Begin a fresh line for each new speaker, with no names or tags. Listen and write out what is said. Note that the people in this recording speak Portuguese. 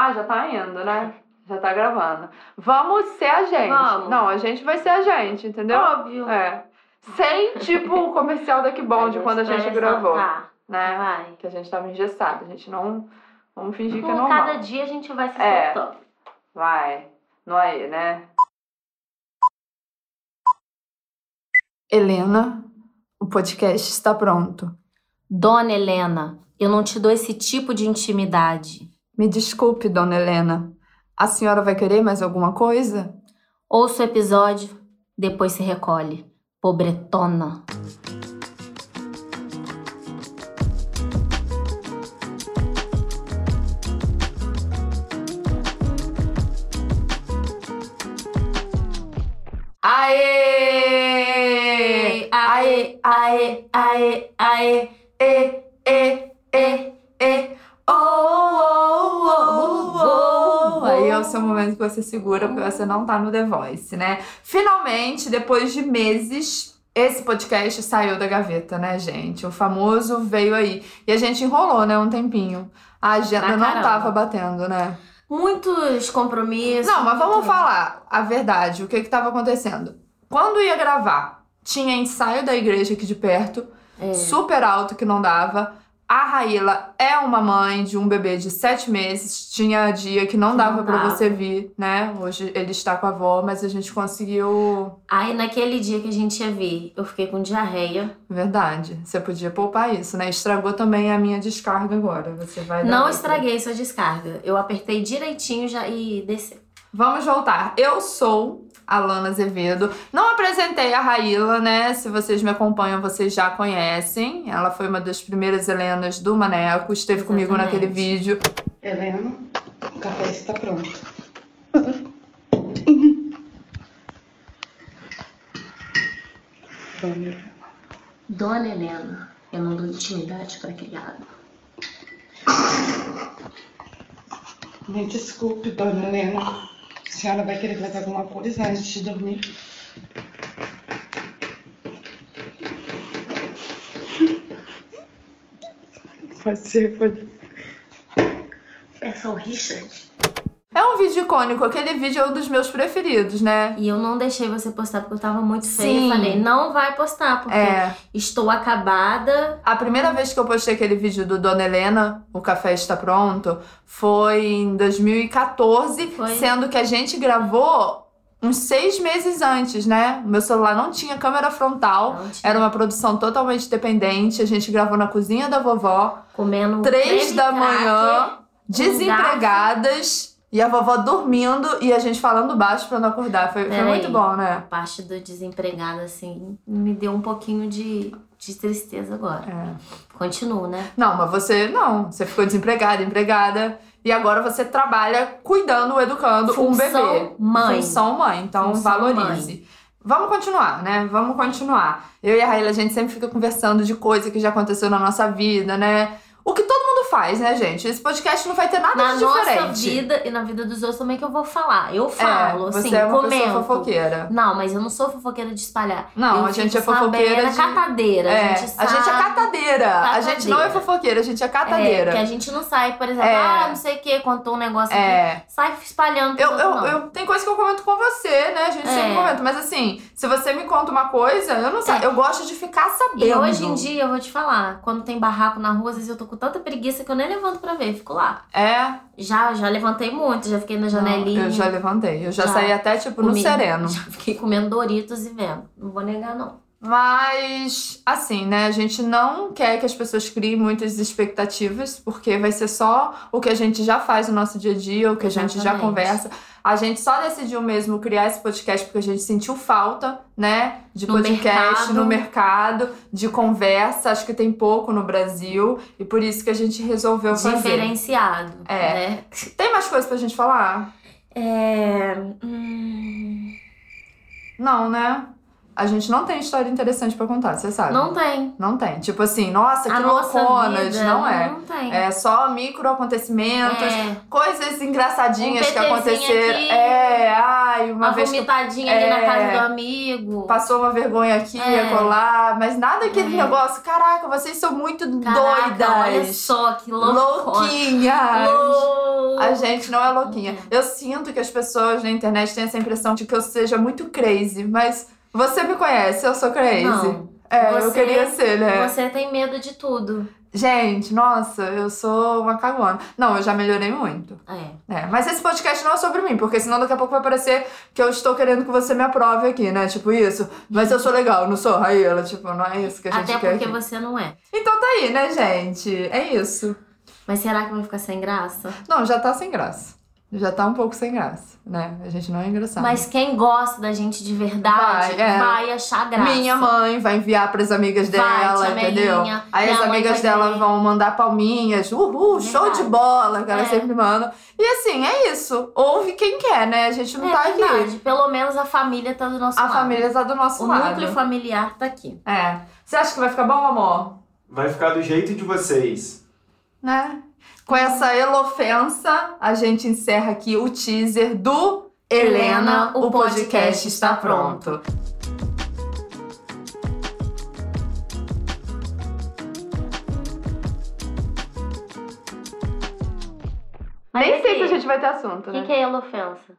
Ah, já tá indo, né? Já tá gravando. Vamos ser a gente.
Vamos.
Não, a gente vai ser a gente, entendeu?
Óbvio.
É. Sem, tipo, o comercial da Que Bom de quando a gente gravou.
Tá,
Né?
vai.
Que a gente tava engessado. A gente não. Vamos fingir que é normal.
cada dia a gente vai se
É.
soltando.
Vai. Não aí, né? Helena, o podcast está pronto.
Dona Helena, eu não te dou esse tipo de intimidade.
Me desculpe, dona Helena. A senhora vai querer mais alguma coisa?
Ouça o episódio, depois se recolhe. Pobretona.
Aê!
Aê, aê, aê, aê,
e, e, é o seu momento que você segura, porque você não tá no The Voice, né? Finalmente, depois de meses, esse podcast saiu da gaveta, né, gente? O famoso veio aí. E a gente enrolou, né, um tempinho. A agenda não tava batendo, né?
Muitos compromissos.
Não, mas vamos
muito-
falar a verdade, o que que tava acontecendo. Quando ia gravar, tinha ensaio da igreja aqui de perto,
É.
super alto que não dava. A Raíla é uma mãe de um bebê de sete meses. Tinha dia que não dava
dava.
você vir, né? Hoje ele está com a avó, mas a gente conseguiu.
Aí naquele dia que a gente ia vir, eu fiquei com diarreia.
Verdade. Você podia poupar isso, né? Estragou também a minha descarga agora. Você vai dar
Não
outra.
estraguei sua descarga. Eu apertei direitinho já e desceu.
Vamos voltar. Eu sou a Lana Azevedo. Não apresentei a Raíla, né? Se vocês me acompanham, vocês já conhecem. Ela foi uma das primeiras Helenas do Maneco. Esteve comigo
Exatamente.
naquele vídeo.
Helena, o café está pronto. Dona Helena.
Dona Helena, eu não dou intimidade pra criado.
Me desculpe, dona Helena. A senhora vai querer fazer alguma coisa antes de dormir? Pode ser, pode.
É só o Richard.
É um vídeo icônico. Aquele vídeo é um dos meus preferidos, né?
E eu não deixei você postar porque eu tava muito feia.
Sim.
Falei, não vai postar, porque
É.
estou acabada.
A primeira vez que eu postei aquele vídeo do Dona Helena, o café está pronto, foi em 2014,
Foi.
sendo que a gente gravou uns seis meses antes, né? Meu celular não tinha câmera frontal.
Tinha.
Era uma produção totalmente independente. A gente gravou na cozinha da vovó,
Comendo
três da manhã, desempregadas. E a vovó dormindo e a gente falando baixo pra não acordar. Foi, foi muito bom, né?
A parte do desempregado, assim, me deu um pouquinho de, de tristeza agora.
É.
Continuo, né?
Não, mas você não. Você ficou desempregada, empregada. E agora você trabalha cuidando, educando um
Função
bebê.
mãe.
Função mãe. Então
Função
valorize. Vamos continuar, né? Vamos continuar. Eu e a Raíla, a gente sempre fica conversando de coisa que já aconteceu na nossa vida, né? O que todo mundo faz, né, gente? Esse podcast não vai ter nada
Na
de
nossa
diferente.
vida e na vida dos outros também que eu vou falar. Eu
é,
falo,
você
assim,
é uma
comento.
pessoa fofoqueira.
Não, mas eu não sou fofoqueira de espalhar.
Não,
Eu
a gente
fico
é fofoqueira de-
catadeira.
É,
a gente sabe.
a gente é catadeira. A gente não é
Catadeira.
fofoqueira, a gente é
É,
catadeira.
que a gente não sai, por exemplo,
É.
ah, não sei o que, contou um negócio aqui.
É.
Sai espalhando
Eu, eu, eu, tem coisa que eu comento com você, né? A gente
É.
sempre comenta. Mas assim, se você me conta uma coisa, eu não sei.
É.
Eu gosto de ficar sabendo.
E hoje em dia, eu vou te falar, quando tem barraco na rua, às vezes eu tô com tanta preguiça que eu nem levanto pra ver, fico lá.
É.
Já, já levantei muito, já fiquei na janelinha.
Não, eu já levantei. Eu já,
Já.
saí até, tipo, no
comi-
sereno.
Já fiquei comendo Doritos e vendo. Não vou negar, não.
Mas, assim, né? A gente não quer que as pessoas criem muitas expectativas, porque vai ser só o que a gente já faz no nosso dia a dia, o que a gente já
Exatamente.
conversa. A gente só decidiu mesmo criar esse podcast porque a gente sentiu falta, né? De
No
podcast
mercado.
no mercado, de conversa. Acho que tem pouco no Brasil. E por isso que a gente resolveu fazer.
Diferenciado.
É.
Né?
Tem mais coisa pra gente falar?
É. hum,
Não, né? A gente não tem história interessante pra contar, você sabe?
Não tem.
Não tem. Tipo assim, nossa, que
a nossa
louconas. Não é.
Não tem.
É só micro acontecimentos,
É.
coisas engraçadinhas
Um
que aconteceram.
aqui,
é, ai, uma,
Uma
vez que
vomitadinha ali na
É.
casa do amigo.
passou uma vergonha aqui,
É.
colar, mas nada aquele
É.
negócio. Caraca, vocês são muito
Caraca,
doidas.
olha só que loucura.
Louquinhas.
Lou-
A gente não é louquinha. Eu sinto que as pessoas na internet têm essa impressão de que eu seja muito crazy, mas você me conhece, eu sou crazy.
Não.
É, eu
Você-
queria ser, né?
Você tem medo de tudo.
Gente, nossa, eu sou uma cagona. Não, eu já melhorei muito.
É.
É, mas esse podcast não é sobre mim, porque senão daqui a pouco vai parecer que eu estou querendo que você me aprove aqui, né? Tipo isso. Mas eu sou legal, não sou Raíla. Tipo, não é isso que a gente
Até
quer
porque
aqui.
você não é.
Então tá aí, né, gente? É isso.
Mas será que vai ficar sem graça?
Não, já tá sem graça. Já tá um pouco sem graça, né? A gente não é engraçado.
Mas quem gosta da gente de verdade
Vai,
vai,
é.
achar graça.
Minha mãe vai enviar pras amigas
Vai,
dela,
tia
entendeu? Aí as amigas
vai
dela vão mandar palminhas. Uhul, show
Verdade.
de bola, que ela
É.
sempre manda. E assim, é isso. Ouve quem quer, né? A gente não
É
tá
verdade.
aqui.
Pelo menos a família tá do nosso
A
lado.
família tá do nosso
O
lado.
núcleo familiar tá aqui.
É. Você acha que vai ficar bom, amor?
Vai ficar do jeito de vocês.
Né? Com essa elofensa, a gente encerra aqui o teaser do Helena, o podcast está pronto. Nem sei se a gente vai ter assunto,
O
né?
que, que é elofensa?